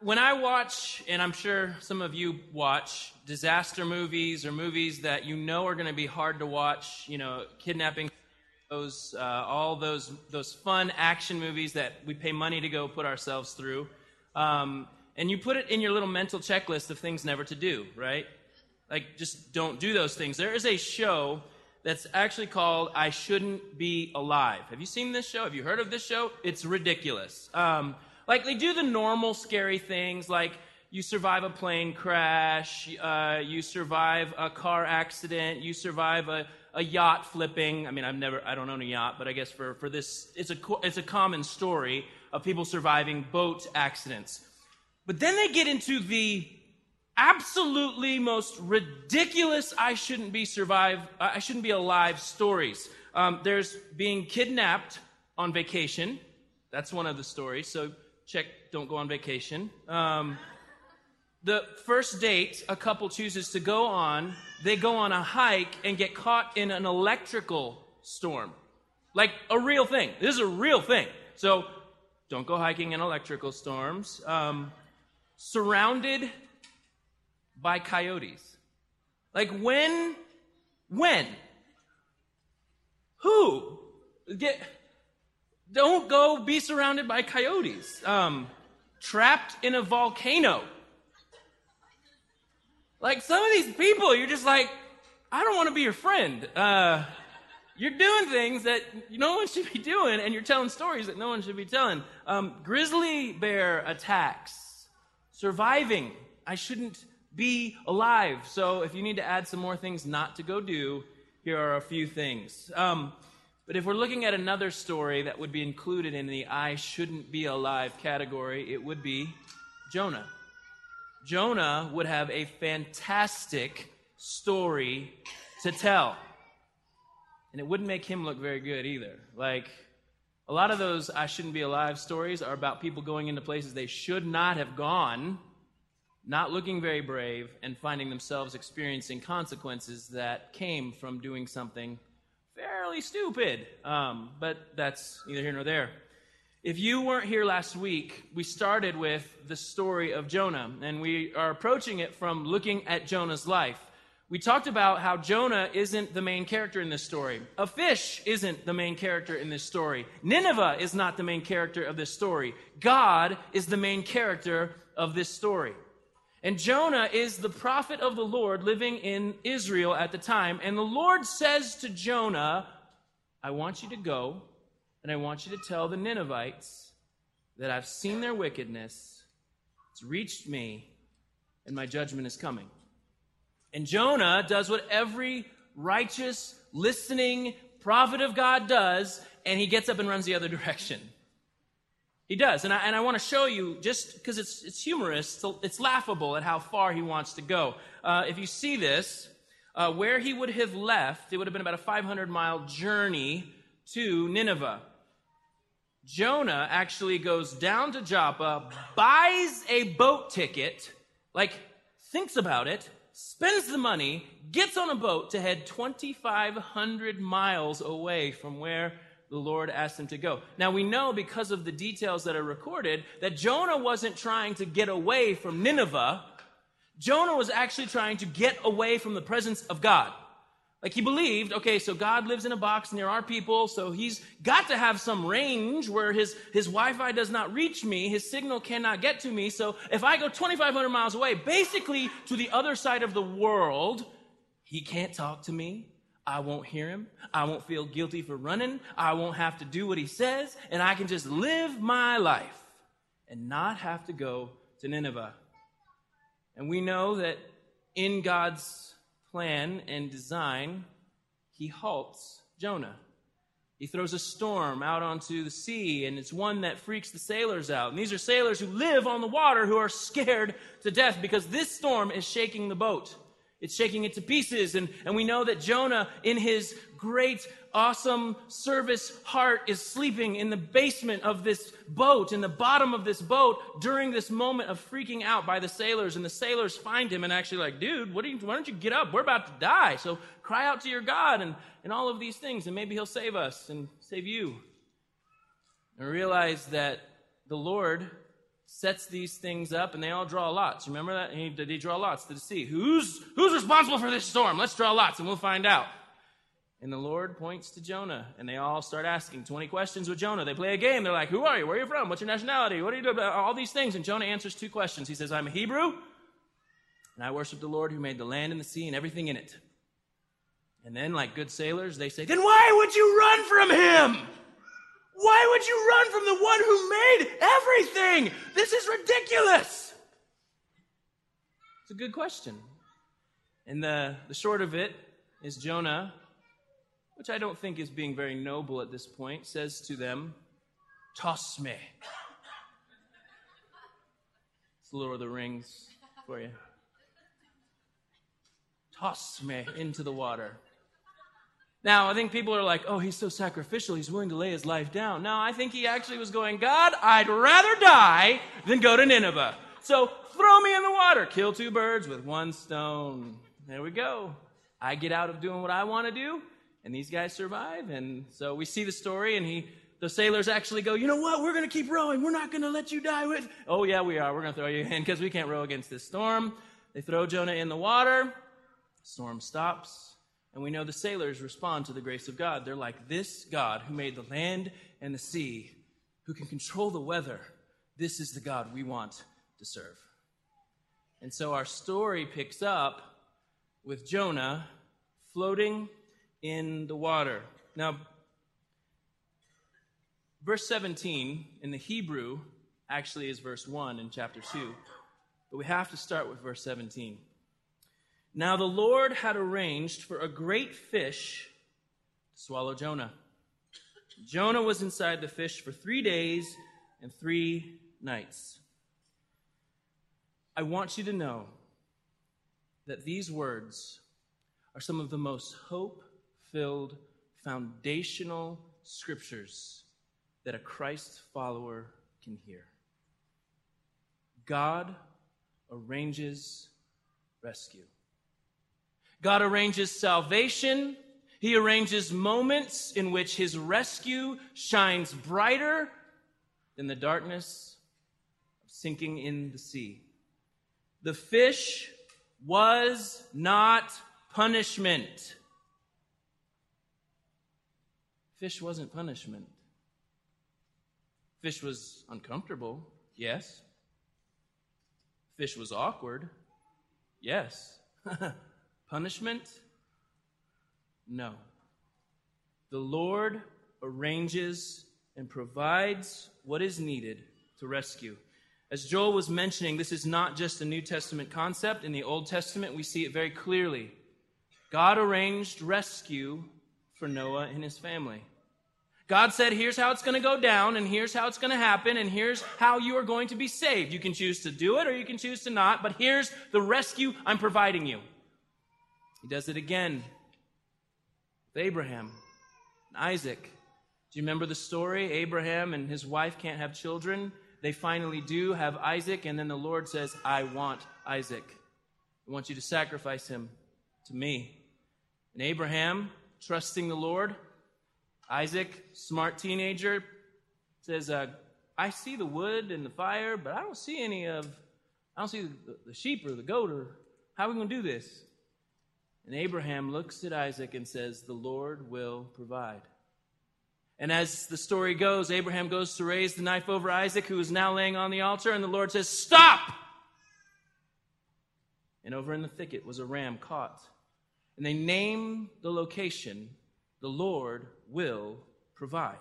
when I watch, and I'm sure some of you watch, disaster movies or movies that you know are going to be hard to watch, you know, kidnapping those, uh, all those, those fun action movies that we pay money to go put ourselves through. Um, and you put it in your little mental checklist of things never to do, right? Like, just don't do those things. There is a show that's actually called I Shouldn't Be Alive. Have you seen this show? Have you heard of this show? It's ridiculous. Um, like, they do the normal scary things, like you survive a plane crash, uh, you survive a car accident, you survive a, a yacht flipping. I mean, I've never, I don't own a yacht, but I guess for, for this, it's a, it's a common story of people surviving boat accidents. But then they get into the absolutely most ridiculous I shouldn't be survive I shouldn't be alive stories. Um, there's being kidnapped on vacation. That's one of the stories. So check, don't go on vacation. Um, the first date a couple chooses to go on, they go on a hike and get caught in an electrical storm. Like a real thing. This is a real thing. So don't go hiking in electrical storms. Um, surrounded by coyotes. Like when, when, who? Get, don't go be surrounded by coyotes. Um, trapped in a volcano. Like some of these people, you're just like, I don't want to be your friend. Uh, you're doing things that no one should be doing, and you're telling stories that no one should be telling. Um, grizzly bear attacks, surviving. I shouldn't be alive. So if you need to add some more things not to go do, here are a few things. Um, but if we're looking at another story that would be included in the I shouldn't be alive category, it would be Jonah. Jonah would have a fantastic story to tell. And it wouldn't make him look very good either. Like, a lot of those I shouldn't be alive stories are about people going into places they should not have gone not looking very brave, and finding themselves experiencing consequences that came from doing something fairly stupid. Um, but that's neither here nor there. If you weren't here last week, we started with the story of Jonah, and we are approaching it from looking at Jonah's life. We talked about how Jonah isn't the main character in this story. A fish isn't the main character in this story. Nineveh is not the main character of this story. God is the main character of this story. And Jonah is the prophet of the Lord living in Israel at the time. And the Lord says to Jonah, I want you to go and I want you to tell the Ninevites that I've seen their wickedness, it's reached me, and my judgment is coming. And Jonah does what every righteous, listening prophet of God does, and he gets up and runs the other direction. He does. And I, and I want to show you, just because it's, it's humorous, it's, laughable at how far he wants to go. Uh, if you see this, uh, where he would have left, it would have been about a 500 mile journey to Nineveh. Jonah actually goes down to Joppa, buys a boat ticket, like, thinks about it, spends the money, gets on a boat to head 2,500 miles away from where the Lord asked him to go. Now we know because of the details that are recorded that Jonah wasn't trying to get away from Nineveh. Jonah was actually trying to get away from the presence of God. Like he believed, okay, so God lives in a box near our people, so he's got to have some range where his, his Wi-Fi does not reach me, his signal cannot get to me. So if I go 2,500 miles away, basically to the other side of the world, he can't talk to me. I won't hear him. I won't feel guilty for running. I won't have to do what he says. And I can just live my life and not have to go to Nineveh. And we know that in God's plan and design, he halts Jonah. He throws a storm out onto the sea, and it's one that freaks the sailors out. And these are sailors who live on the water who are scared to death because this storm is shaking the boat. It's shaking it to pieces. And, and we know that Jonah, in his great, awesome service heart, is sleeping in the basement of this boat, in the bottom of this boat, during this moment of freaking out by the sailors. And the sailors find him and actually, like, dude, what you, why don't you get up? We're about to die. So cry out to your God and, and all of these things, and maybe he'll save us and save you. And realize that the Lord sets these things up, and they all draw lots. Remember that? He, they draw lots to see who's who's responsible for this storm. Let's draw lots, and we'll find out. And the Lord points to Jonah, and they all start asking 20 questions with Jonah. They play a game. They're like, Who are you? Where are you from? What's your nationality? What do you do? All these things. And Jonah answers two questions. He says, I'm a Hebrew, and I worship the Lord who made the land and the sea and everything in it. And then, like good sailors, they say, Then why would you run from him? Why would you run from the one who made everything? This is ridiculous. It's a good question. And the, the short of it is Jonah which I don't think is being very noble at this point, says to them, Toss me. It's Lord of the Rings for you. Toss me into the water. Now, I think people are like, oh, he's so sacrificial. He's willing to lay his life down. No, I think he actually was going, God, I'd rather die than go to Nineveh. So throw me in the water. Kill two birds with one stone. There we go. I get out of doing what I want to do and these guys survive. And so we see the story, and he, the sailors actually go, you know what? We're going to keep rowing. We're not going to let you die with. Oh, yeah, we are. We're going to throw you in because we can't row against this storm. They throw Jonah in the water. Storm stops. And we know the sailors respond to the grace of God. They're like, this God who made the land and the sea, who can control the weather, this is the God we want to serve. And so our story picks up with Jonah floating in the water. Now, verse 17 in the Hebrew actually is verse 1 in chapter 2, but we have to start with verse 17. Now the Lord had arranged for a great fish to swallow Jonah. Jonah was inside the fish for three days and three nights. I want you to know that these words are some of the most hope filled, foundational scriptures that a Christ follower can hear. God arranges rescue. God arranges salvation. He arranges moments in which his rescue shines brighter than the darkness of sinking in the sea. The fish was not punishment. Fish wasn't punishment. Fish was uncomfortable, yes. Fish was awkward, yes. punishment? No. The Lord arranges and provides what is needed to rescue. As Joel was mentioning, this is not just a New Testament concept. In the Old Testament, we see it very clearly. God arranged rescue for Noah and his family. God said, here's how it's going to go down, and here's how it's going to happen, and here's how you are going to be saved. You can choose to do it or you can choose to not, but here's the rescue I'm providing you. He does it again with Abraham and Isaac. Do you remember the story? Abraham and his wife can't have children. They finally do have Isaac, and then the Lord says, I want Isaac. I want you to sacrifice him to me. And Abraham, trusting the Lord, Isaac, smart teenager, says, uh, I see the wood and the fire, but I don't see any of, I don't see the, the sheep or the goat or how are we going to do this? And Abraham looks at Isaac and says, The Lord will provide. And as the story goes, Abraham goes to raise the knife over Isaac, who is now laying on the altar, and the Lord says, Stop! And over in the thicket was a ram caught. And they name the location the Lord will provide.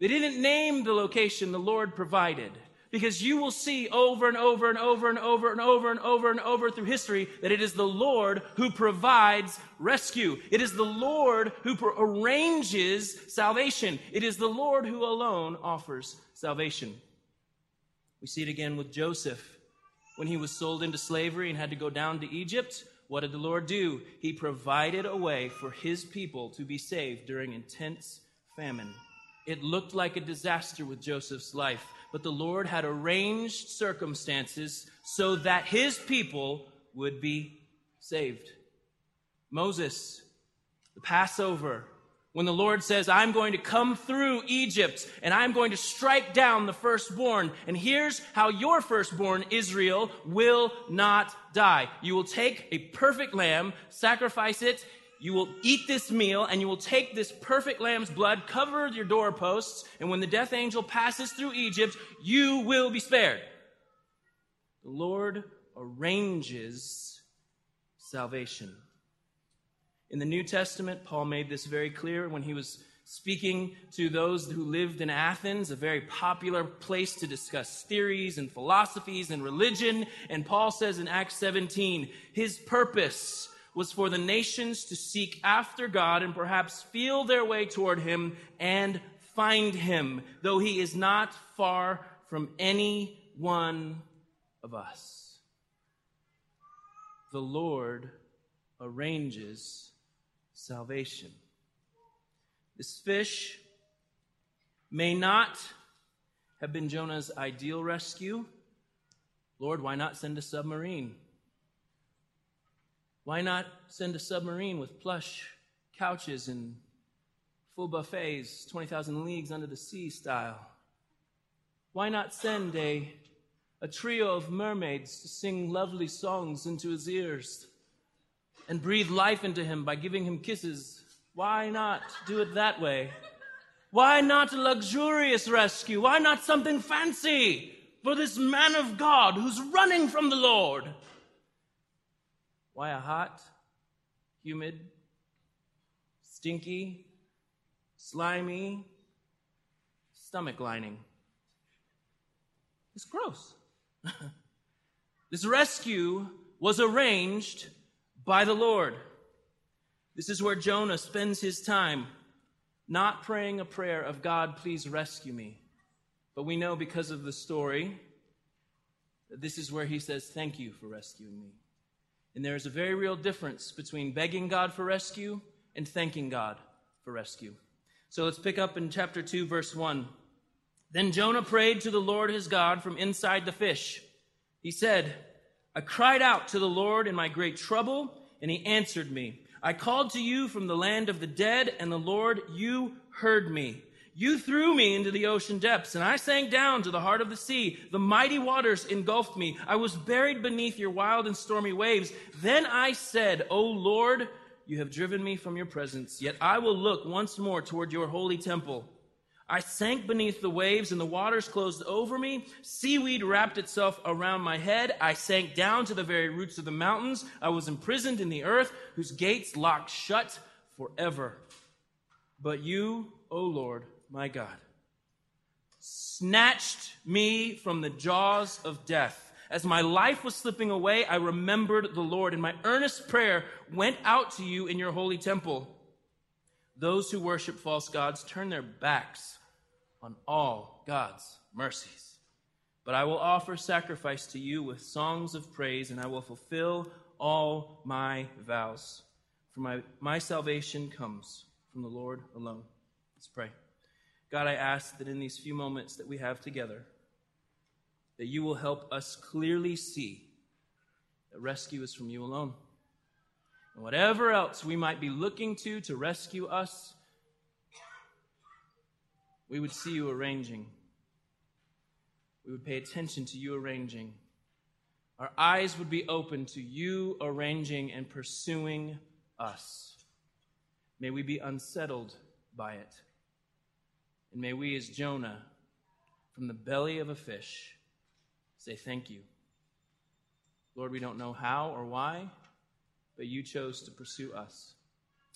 They didn't name the location the Lord provided because you will see over and over and over and over and over and over and over through history that it is the Lord who provides rescue. It is the Lord who arranges salvation. It is the Lord who alone offers salvation. We see it again with Joseph when he was sold into slavery and had to go down to Egypt. What did the Lord do? He provided a way for his people to be saved during intense famine. It looked like a disaster with Joseph's life, but the Lord had arranged circumstances so that his people would be saved. Moses, the Passover, When the Lord says, I'm going to come through Egypt and I'm going to strike down the firstborn. And here's how your firstborn, Israel, will not die. You will take a perfect lamb, sacrifice it, you will eat this meal, and you will take this perfect lamb's blood, cover your doorposts, and when the death angel passes through Egypt, you will be spared. The Lord arranges salvation. In the New Testament, Paul made this very clear when he was speaking to those who lived in Athens, a very popular place to discuss theories and philosophies and religion. And Paul says in Acts 17, his purpose was for the nations to seek after God and perhaps feel their way toward him and find him, though he is not far from any one of us. The Lord arranges salvation. This fish may not have been Jonah's ideal rescue. Lord, why not send a submarine? Why not send a submarine with plush couches and full buffets, 20,000 leagues under the sea style? Why not send a, a trio of mermaids to sing lovely songs into his ears? and breathe life into him by giving him kisses. Why not do it that way? Why not a luxurious rescue? Why not something fancy for this man of God who's running from the Lord? Why a hot, humid, stinky, slimy stomach lining? It's gross. this rescue was arranged by the Lord. This is where Jonah spends his time, not praying a prayer of God, please rescue me. But we know because of the story that this is where he says, Thank you for rescuing me. And there is a very real difference between begging God for rescue and thanking God for rescue. So let's pick up in chapter 2, verse 1. Then Jonah prayed to the Lord his God from inside the fish. He said, I cried out to the Lord in my great trouble, and he answered me. I called to you from the land of the dead, and the Lord, you heard me. You threw me into the ocean depths, and I sank down to the heart of the sea. The mighty waters engulfed me. I was buried beneath your wild and stormy waves. Then I said, O Lord, you have driven me from your presence, yet I will look once more toward your holy temple. I sank beneath the waves and the waters closed over me. Seaweed wrapped itself around my head. I sank down to the very roots of the mountains. I was imprisoned in the earth, whose gates locked shut forever. But you, O Lord, my God, snatched me from the jaws of death. As my life was slipping away, I remembered the Lord, and my earnest prayer went out to you in your holy temple. Those who worship false gods turn their backs on all God's mercies. But I will offer sacrifice to you with songs of praise, and I will fulfill all my vows. For my, my salvation comes from the Lord alone. Let's pray. God, I ask that in these few moments that we have together, that you will help us clearly see that rescue is from you alone. And whatever else we might be looking to to rescue us, we would see you arranging. We would pay attention to you arranging. Our eyes would be open to you arranging and pursuing us. May we be unsettled by it. And may we, as Jonah, from the belly of a fish, say thank you. Lord, we don't know how or why, but you chose to pursue us.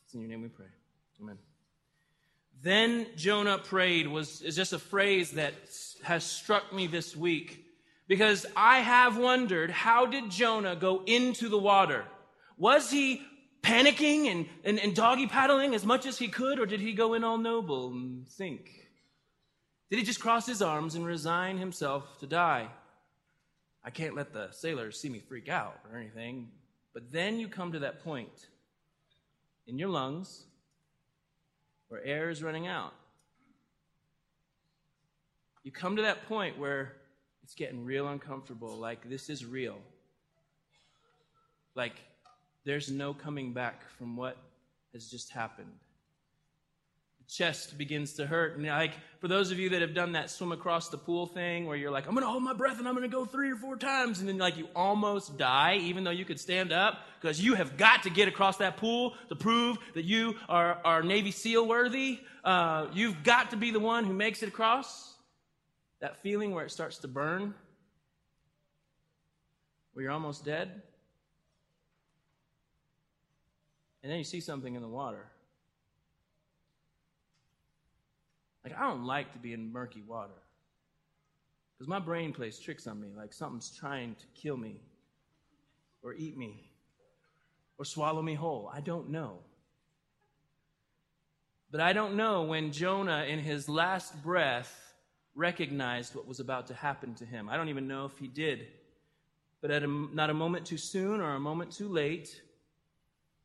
It's in your name we pray. Amen. Then Jonah prayed was is just a phrase that has struck me this week because I have wondered how did Jonah go into the water? Was he panicking and, and, and doggy paddling as much as he could, or did he go in all noble and sink? Did he just cross his arms and resign himself to die? I can't let the sailors see me freak out or anything, but then you come to that point in your lungs where air is running out. You come to that point where it's getting real uncomfortable, like this is real. Like there's no coming back from what has just happened. chest begins to hurt. And like for those of you that have done that swim across the pool thing where you're like, I'm gonna hold my breath and I'm gonna go three or four times, and then like you almost die, even though you could stand up, because you have got to get across that pool to prove that you are, are Navy SEAL worthy. Uh, you've got to be the one who makes it across. That feeling where it starts to burn, where you're almost dead. And then you see something in the water. Like, I don't like to be in murky water. Because my brain plays tricks on me, like something's trying to kill me, or eat me, or swallow me whole. I don't know. But I don't know when Jonah, in his last breath, recognized what was about to happen to him. I don't even know if he did. But at a, not a moment too soon or a moment too late,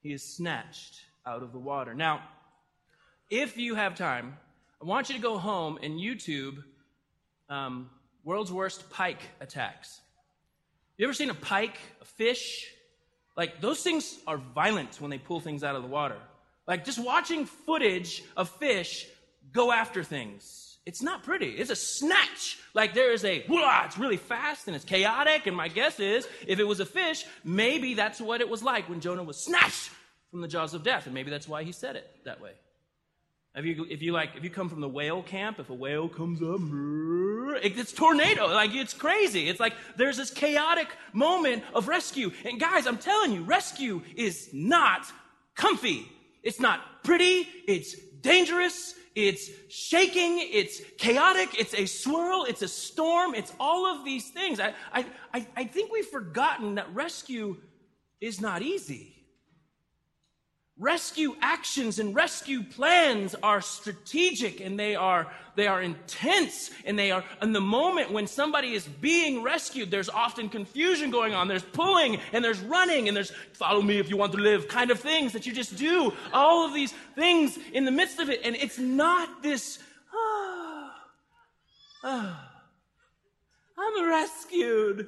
he is snatched out of the water. Now, if you have time, I want you to go home and YouTube um, world's worst pike attacks. You ever seen a pike, a fish? Like, those things are violent when they pull things out of the water. Like, just watching footage of fish go after things. It's not pretty. It's a snatch. Like, there is a, whoa, it's really fast and it's chaotic. And my guess is, if it was a fish, maybe that's what it was like when Jonah was snatched from the jaws of death. And maybe that's why he said it that way. If you, if you like, if you come from the whale camp, if a whale comes up, it's tornado. Like, it's crazy. It's like there's this chaotic moment of rescue. And guys, I'm telling you, rescue is not comfy. It's not pretty. It's dangerous. It's shaking. It's chaotic. It's a swirl. It's a storm. It's all of these things. I, I, I think we've forgotten that rescue is not easy. Rescue actions and rescue plans are strategic and they are, they are intense and they are, in the moment when somebody is being rescued, there's often confusion going on. There's pulling and there's running and there's follow me if you want to live kind of things that you just do. All of these things in the midst of it. And it's not this, oh, oh, I'm rescued.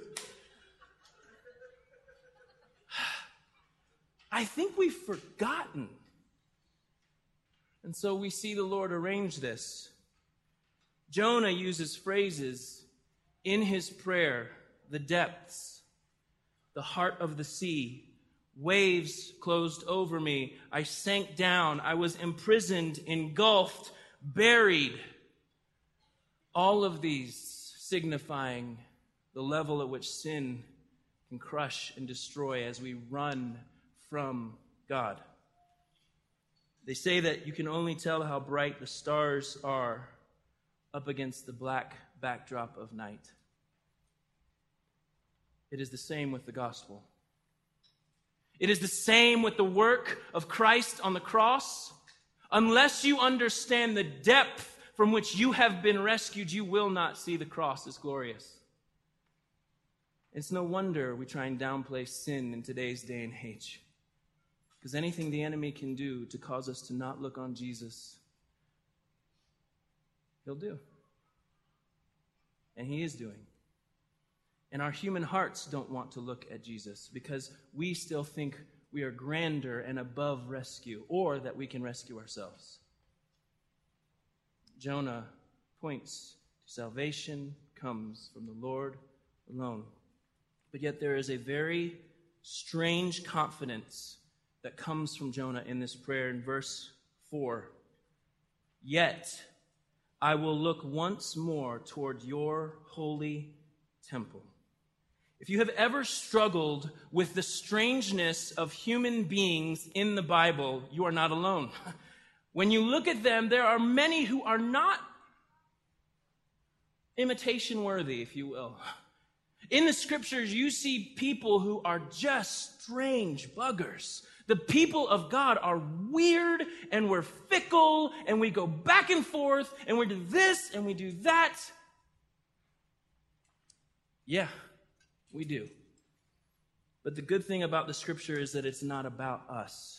I think we've forgotten. And so we see the Lord arrange this. Jonah uses phrases in his prayer the depths, the heart of the sea, waves closed over me. I sank down. I was imprisoned, engulfed, buried. All of these signifying the level at which sin can crush and destroy as we run from God. They say that you can only tell how bright the stars are up against the black backdrop of night. It is the same with the gospel. It is the same with the work of Christ on the cross. Unless you understand the depth from which you have been rescued, you will not see the cross as glorious. It's no wonder we try and downplay sin in today's day and age. Because anything the enemy can do to cause us to not look on Jesus, he'll do. And he is doing. And our human hearts don't want to look at Jesus because we still think we are grander and above rescue or that we can rescue ourselves. Jonah points to salvation comes from the Lord alone. But yet there is a very strange confidence that comes from Jonah in this prayer in verse 4. Yet I will look once more toward your holy temple. If you have ever struggled with the strangeness of human beings in the Bible, you are not alone. When you look at them, there are many who are not imitation worthy, if you will. In the scriptures, you see people who are just strange buggers. The people of God are weird and we're fickle and we go back and forth and we do this and we do that. Yeah, we do. But the good thing about the scripture is that it's not about us.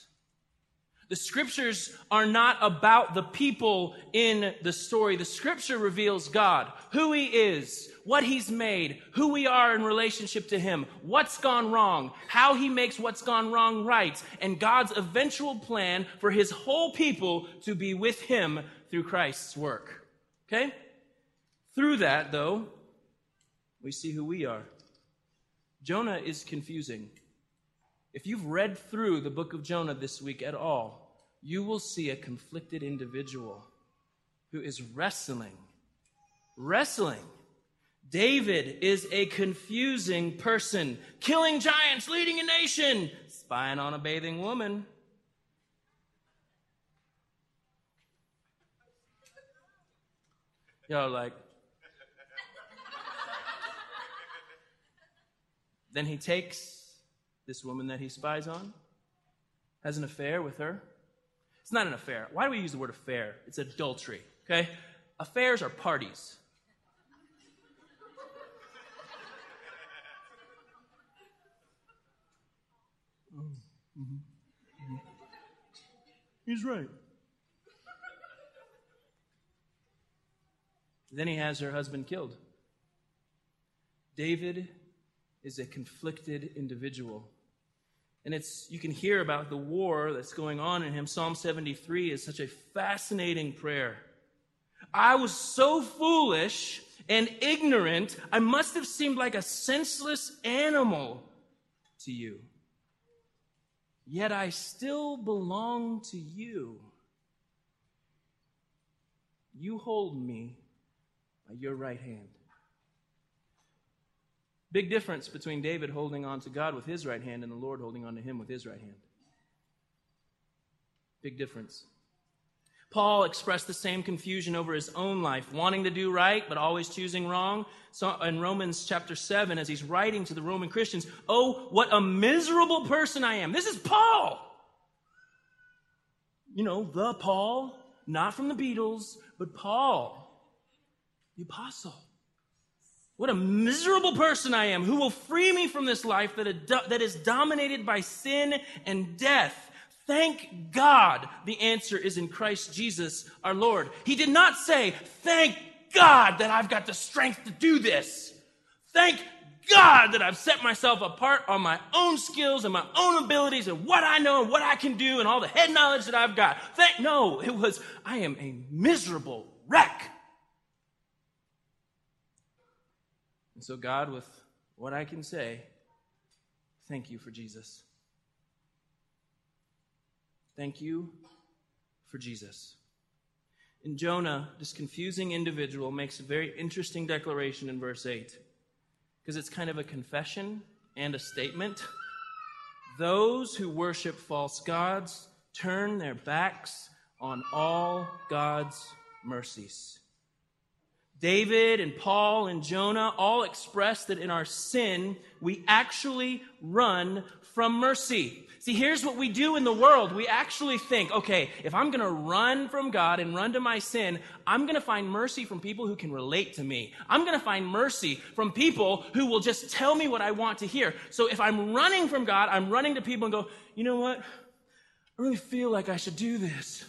The scriptures are not about the people in the story. The scripture reveals God, who he is, what he's made, who we are in relationship to him, what's gone wrong, how he makes what's gone wrong right, and God's eventual plan for his whole people to be with him through Christ's work. Okay? Through that, though, we see who we are. Jonah is confusing. If you've read through the book of Jonah this week at all, you will see a conflicted individual who is wrestling. Wrestling. David is a confusing person, killing giants, leading a nation, spying on a bathing woman. Y'all like, then he takes this woman that he spies on, has an affair with her. It's not an affair. Why do we use the word affair? It's adultery, okay? Affairs are parties. Mm-hmm. Mm-hmm. He's right. Then he has her husband killed. David is a conflicted individual. And it's you can hear about the war that's going on in him. Psalm 73 is such a fascinating prayer. I was so foolish and ignorant, I must have seemed like a senseless animal to you. Yet I still belong to you. You hold me by your right hand. Big difference between David holding on to God with his right hand and the Lord holding on to him with his right hand. Big difference. Paul expressed the same confusion over his own life, wanting to do right, but always choosing wrong. So in Romans chapter 7, as he's writing to the Roman Christians, oh, what a miserable person I am. This is Paul. You know, the Paul, not from the Beatles, but Paul, the apostle. What a miserable person I am. Who will free me from this life that, that is dominated by sin and death? Thank God the answer is in Christ Jesus our Lord. He did not say, Thank God that I've got the strength to do this. Thank God that I've set myself apart on my own skills and my own abilities and what I know and what I can do and all the head knowledge that I've got. Thank no, it was I am a miserable wreck. And so, God, with what I can say, thank you for Jesus. Thank you for Jesus. In Jonah, this confusing individual makes a very interesting declaration in verse 8 because it's kind of a confession and a statement. Those who worship false gods turn their backs on all God's mercies. David and Paul and Jonah all express that in our sin, we actually run from mercy. See, here's what we do in the world. We actually think, okay, if I'm going to run from God and run to my sin, I'm going to find mercy from people who can relate to me. I'm going to find mercy from people who will just tell me what I want to hear. So if I'm running from God, I'm running to people and go, you know what? I really feel like I should do this.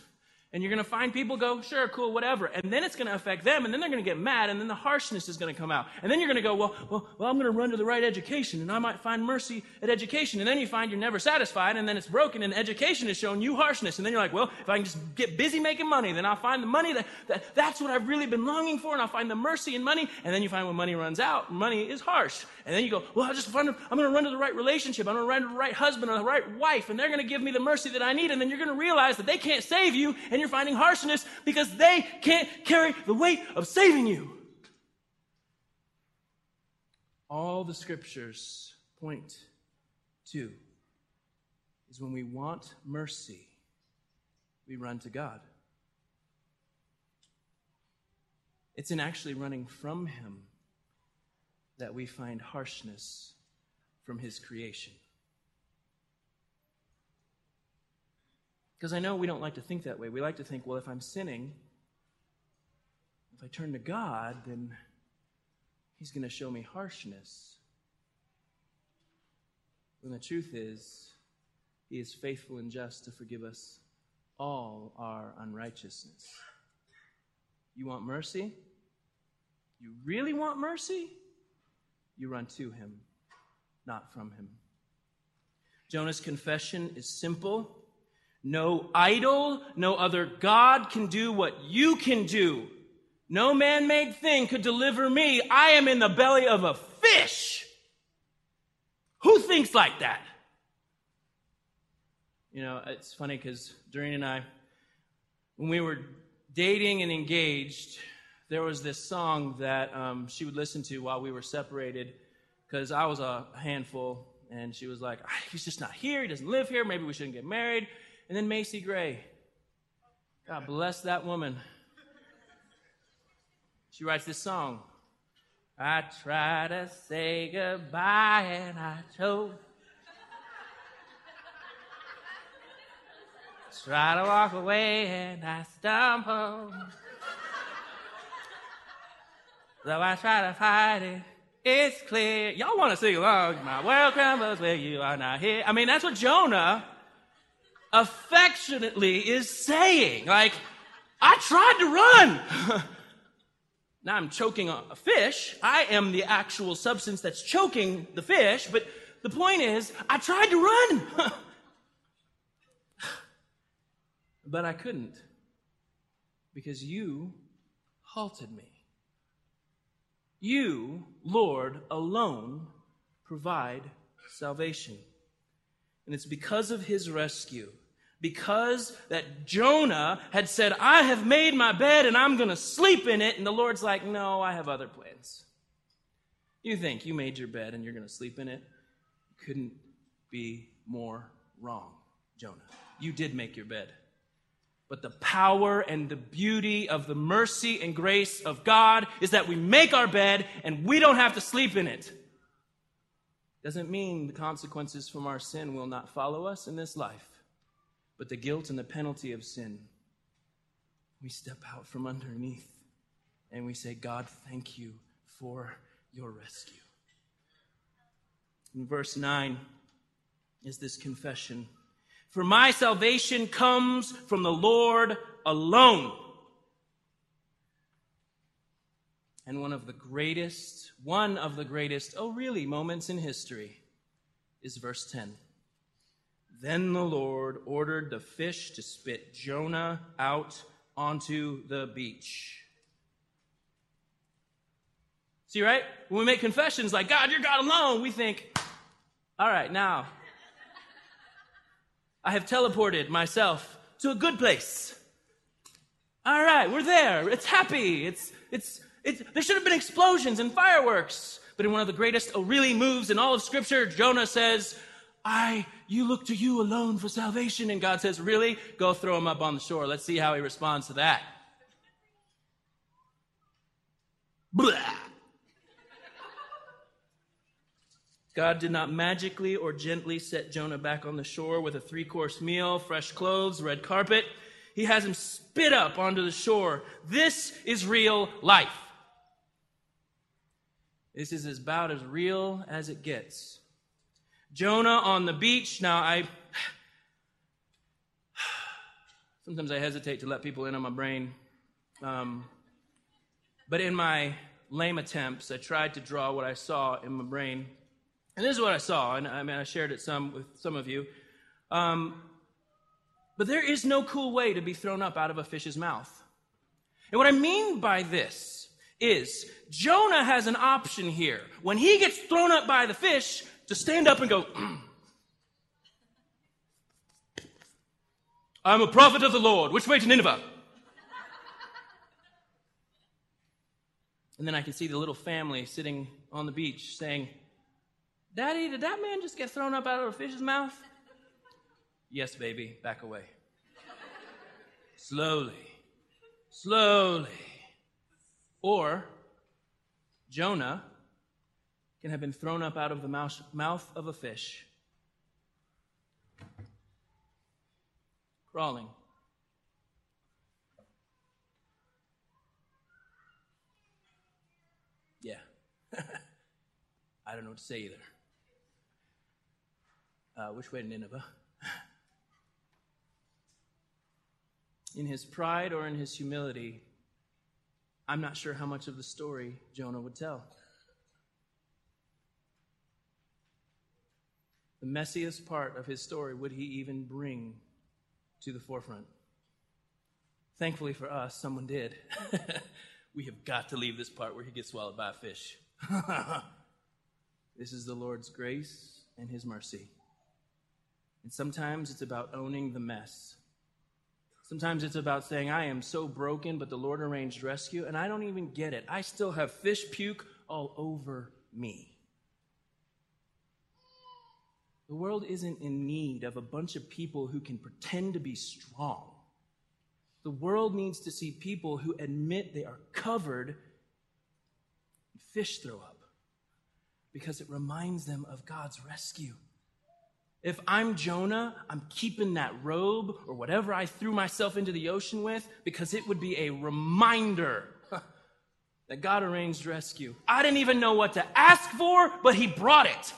And you're going to find people go, sure, cool, whatever. And then it's going to affect them, and then they're going to get mad, and then the harshness is going to come out. And then you're going to go, well, well, well, I'm going to run to the right education, and I might find mercy at education. And then you find you're never satisfied, and then it's broken, and education is showing you harshness. And then you're like, well, if I can just get busy making money, then I'll find the money that, that that's what I've really been longing for, and I'll find the mercy in money. And then you find when money runs out, money is harsh. And then you go, well, I'll just find, I'm going to run to the right relationship. I'm going to run to the right husband or the right wife, and they're going to give me the mercy that I need. And then you're going to realize that they can't save you, and you're finding harshness because they can't carry the weight of saving you. All the scriptures point to is when we want mercy, we run to God. It's in actually running from Him that we find harshness from his creation. Because I know we don't like to think that way. We like to think, well, if I'm sinning, if I turn to God, then he's going to show me harshness. When the truth is, he is faithful and just to forgive us all our unrighteousness. You want mercy? You really want mercy? You run to him, not from him. Jonah's confession is simple. No idol, no other God can do what you can do. No man made thing could deliver me. I am in the belly of a fish. Who thinks like that? You know, it's funny because Doreen and I, when we were dating and engaged, there was this song that um, she would listen to while we were separated because I was a handful and she was like, ah, he's just not here. He doesn't live here. Maybe we shouldn't get married. And then Macy Gray. God bless that woman. She writes this song. I try to say goodbye and I choke. Try to walk away and I stumble. Though I try to fight it, it's clear. Y'all want to sing along? My world crumbles where you are not here. I mean, that's what Jonah affectionately is saying. Like, I tried to run. now I'm choking a fish. I am the actual substance that's choking the fish, but the point is, I tried to run. but I couldn't because you halted me. You, Lord, alone provide salvation. And it's because of his rescue, because that Jonah had said, I have made my bed and I'm going to sleep in it. And the Lord's like, No, I have other plans. You think you made your bed and you're going to sleep in it? Couldn't be more wrong, Jonah. You did make your bed but the power and the beauty of the mercy and grace of God is that we make our bed and we don't have to sleep in it. Doesn't mean the consequences from our sin will not follow us in this life, but the guilt and the penalty of sin. We step out from underneath and we say, God, thank you for your rescue. In verse 9 is this confession. For my salvation comes from the Lord alone. And one of the greatest, one of the greatest, oh really, moments in history is verse 10. Then the Lord ordered the fish to spit Jonah out onto the beach. See, right? When we make confessions like, God, you're God alone, we think, all right, now I have teleported myself to a good place. All right, we're there. It's happy. It's, it's, it's, there should have been explosions and fireworks. But in one of the greatest oh really moves in all of Scripture, Jonah says, I, you look to you alone for salvation. And God says, Really? Go throw him up on the shore. Let's see how he responds to that. Blah. God did not magically or gently set Jonah back on the shore with a three course meal, fresh clothes, red carpet. He has him spit up onto the shore. This is real life. This is about as real as it gets. Jonah on the beach. Now, I. Sometimes I hesitate to let people in on my brain. Um, but in my lame attempts, I tried to draw what I saw in my brain. And this is what I saw, and I mean, I shared it some with some of you. Um, but there is no cool way to be thrown up out of a fish's mouth. And what I mean by this is Jonah has an option here. When he gets thrown up by the fish, to stand up and go, I'm a prophet of the Lord. Which way to Nineveh? and then I can see the little family sitting on the beach saying, Daddy, did that man just get thrown up out of a fish's mouth? Yes, baby, back away. slowly, slowly. Or Jonah can have been thrown up out of the mouth, of a fish, crawling. Yeah. I don't know what to say either. Uh, which way to Nineveh? in his pride or in his humility, I'm not sure how much of the story Jonah would tell. The messiest part of his story would he even bring to the forefront? Thankfully for us, someone did. we have got to leave this part where he gets swallowed by a fish. this is the Lord's grace and his mercy. And sometimes it's about owning the mess. Sometimes it's about saying, I am so broken, but the Lord arranged rescue, and I don't even get it. I still have fish puke all over me. The world isn't in need of a bunch of people who can pretend to be strong. The world needs to see people who admit they are covered fish throw up because it reminds them of God's rescue. If I'm Jonah, I'm keeping that robe or whatever I threw myself into the ocean with because it would be a reminder that God arranged rescue. I didn't even know what to ask for, but He brought it.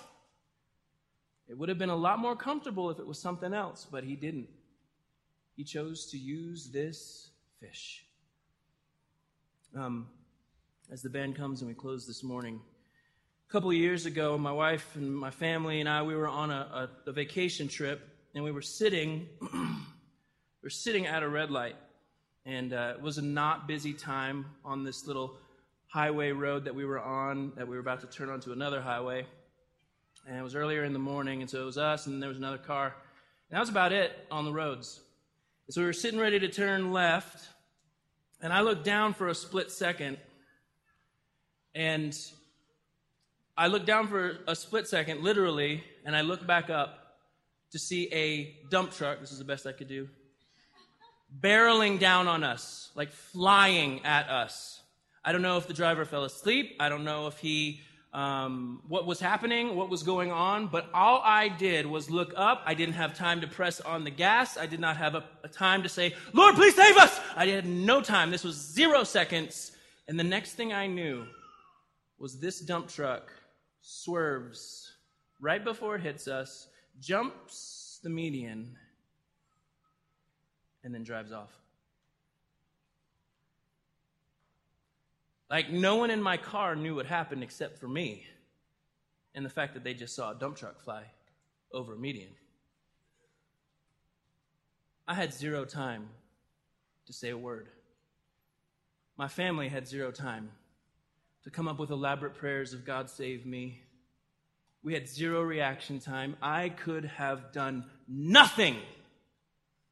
It would have been a lot more comfortable if it was something else, but He didn't. He chose to use this fish. Um, as the band comes and we close this morning, a couple of years ago, my wife and my family and I, we were on a, a, a vacation trip, and we were sitting, we were sitting at a red light, and uh, it was a not busy time on this little highway road that we were on, that we were about to turn onto another highway, and it was earlier in the morning, and so it was us, and there was another car, and that was about it on the roads. so we were sitting ready to turn left, and I looked down for a split second, and I looked down for a split second, literally, and I looked back up to see a dump truck. This is the best I could do. Barreling down on us, like flying at us. I don't know if the driver fell asleep. I don't know if he, um, what was happening, what was going on, but all I did was look up. I didn't have time to press on the gas. I did not have a, a time to say, Lord, please save us. I had no time. This was zero seconds. And the next thing I knew was this dump truck swerves right before it hits us, jumps the median, and then drives off. Like, no one in my car knew what happened except for me and the fact that they just saw a dump truck fly over a median. I had zero time to say a word. My family had zero time to come up with elaborate prayers of God save me. We had zero reaction time. I could have done nothing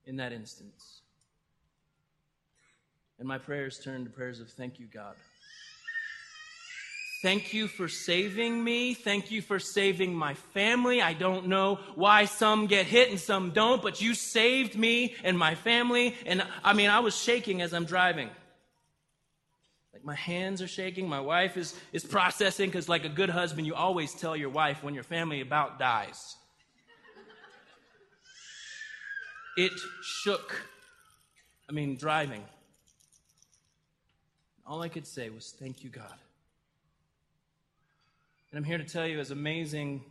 in that instance. And my prayers turned to prayers of thank you, God. Thank you for saving me. Thank you for saving my family. I don't know why some get hit and some don't, but you saved me and my family. And I mean, I was shaking as I'm driving. Like my hands are shaking. My wife is, is processing because, like a good husband, you always tell your wife when your family about dies. It shook. I mean, driving. All I could say was, Thank you, God. And I'm here to tell you, as amazing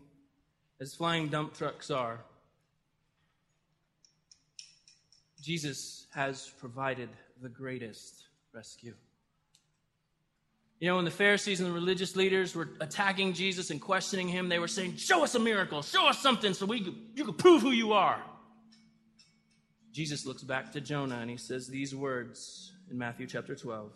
as flying dump trucks are, Jesus has provided the greatest rescue. You know, when the Pharisees and the religious leaders were attacking Jesus and questioning him, they were saying, Show us a miracle, show us something so we you can prove who you are. Jesus looks back to Jonah and he says these words in Matthew chapter 12.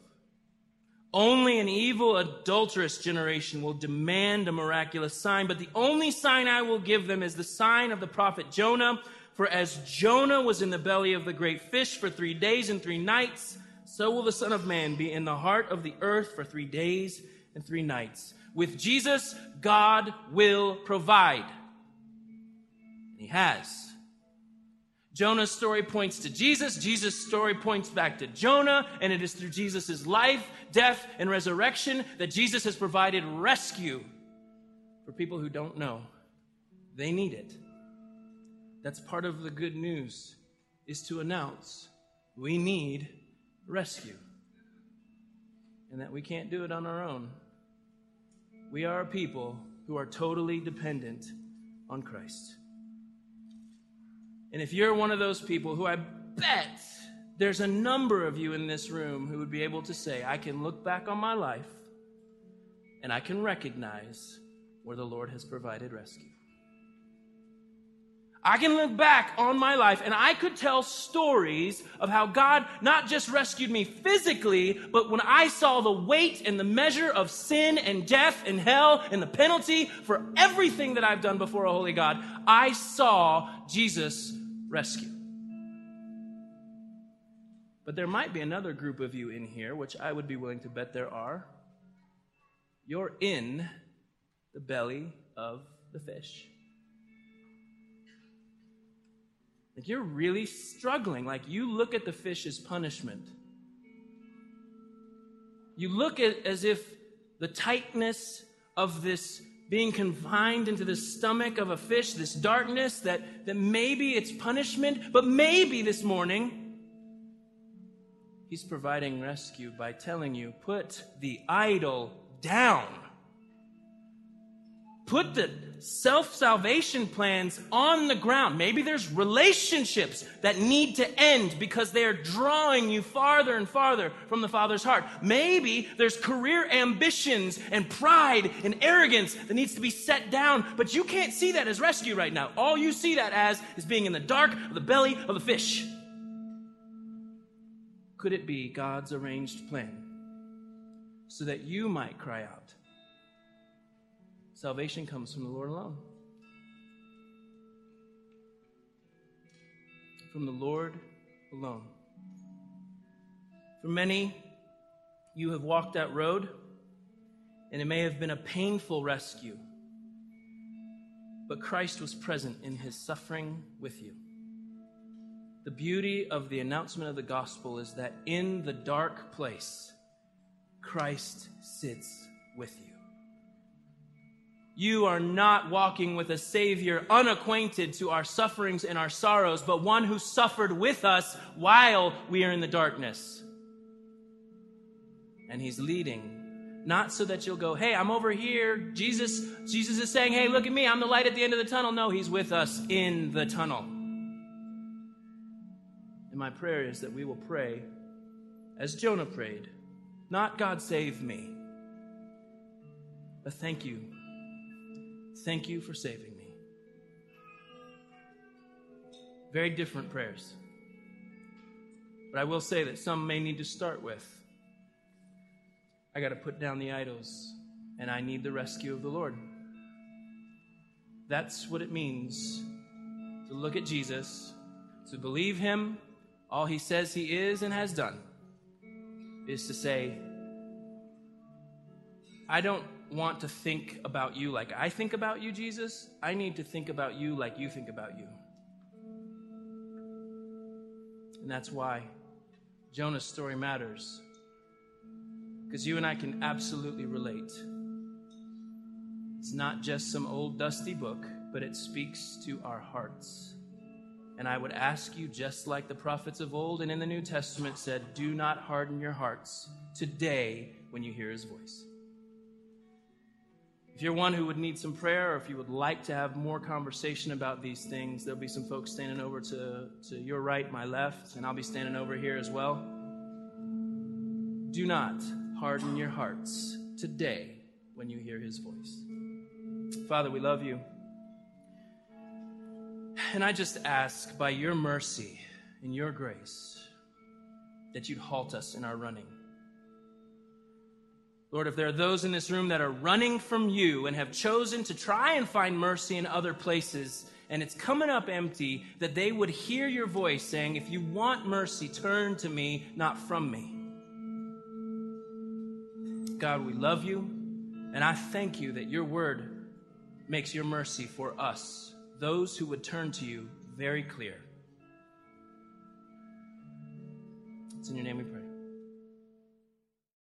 Only an evil, adulterous generation will demand a miraculous sign, but the only sign I will give them is the sign of the prophet Jonah. For as Jonah was in the belly of the great fish for three days and three nights, so will the Son of Man be in the heart of the earth for three days and three nights. With Jesus, God will provide. He has. Jonah's story points to Jesus. Jesus' story points back to Jonah. And it is through Jesus' life, death, and resurrection that Jesus has provided rescue for people who don't know. They need it. That's part of the good news is to announce we need rescue. And that we can't do it on our own. We are a people who are totally dependent on Christ. And if you're one of those people who I bet there's a number of you in this room who would be able to say, I can look back on my life and I can recognize where the Lord has provided rescue. I can look back on my life and I could tell stories of how God not just rescued me physically, but when I saw the weight and the measure of sin and death and hell and the penalty for everything that I've done before a holy God, I saw Jesus rescue. But there might be another group of you in here, which I would be willing to bet there are. You're in the belly of the fish. Like you're really struggling. Like you look at the fish as punishment. You look at as if the tightness of this being confined into the stomach of a fish, this darkness, that, that maybe it's punishment, but maybe this morning he's providing rescue by telling you, put the idol down. Put the self salvation plans on the ground. Maybe there's relationships that need to end because they are drawing you farther and farther from the Father's heart. Maybe there's career ambitions and pride and arrogance that needs to be set down, but you can't see that as rescue right now. All you see that as is being in the dark of the belly of the fish. Could it be God's arranged plan so that you might cry out? Salvation comes from the Lord alone. From the Lord alone. For many, you have walked that road, and it may have been a painful rescue, but Christ was present in his suffering with you. The beauty of the announcement of the gospel is that in the dark place, Christ sits with you. You are not walking with a Savior unacquainted to our sufferings and our sorrows, but one who suffered with us while we are in the darkness. And He's leading. Not so that you'll go, hey, I'm over here. Jesus, Jesus is saying, hey, look at me. I'm the light at the end of the tunnel. No, He's with us in the tunnel. And my prayer is that we will pray as Jonah prayed. Not God save me, but thank you Thank you for saving me. Very different prayers. But I will say that some may need to start with I got to put down the idols, and I need the rescue of the Lord. That's what it means to look at Jesus, to believe him, all he says he is and has done, is to say, I don't want to think about you like I think about you, Jesus. I need to think about you like you think about you. And that's why Jonah's story matters. Because you and I can absolutely relate. It's not just some old dusty book, but it speaks to our hearts. And I would ask you, just like the prophets of old and in the New Testament said, do not harden your hearts today when you hear his voice. If you're one who would need some prayer or if you would like to have more conversation about these things, there'll be some folks standing over to, to your right, my left, and I'll be standing over here as well. Do not harden your hearts today when you hear his voice. Father, we love you. And I just ask by your mercy and your grace that you'd halt us in our running. Lord, if there are those in this room that are running from you and have chosen to try and find mercy in other places, and it's coming up empty, that they would hear your voice saying, If you want mercy, turn to me, not from me. God, we love you, and I thank you that your word makes your mercy for us, those who would turn to you, very clear. It's in your name we pray.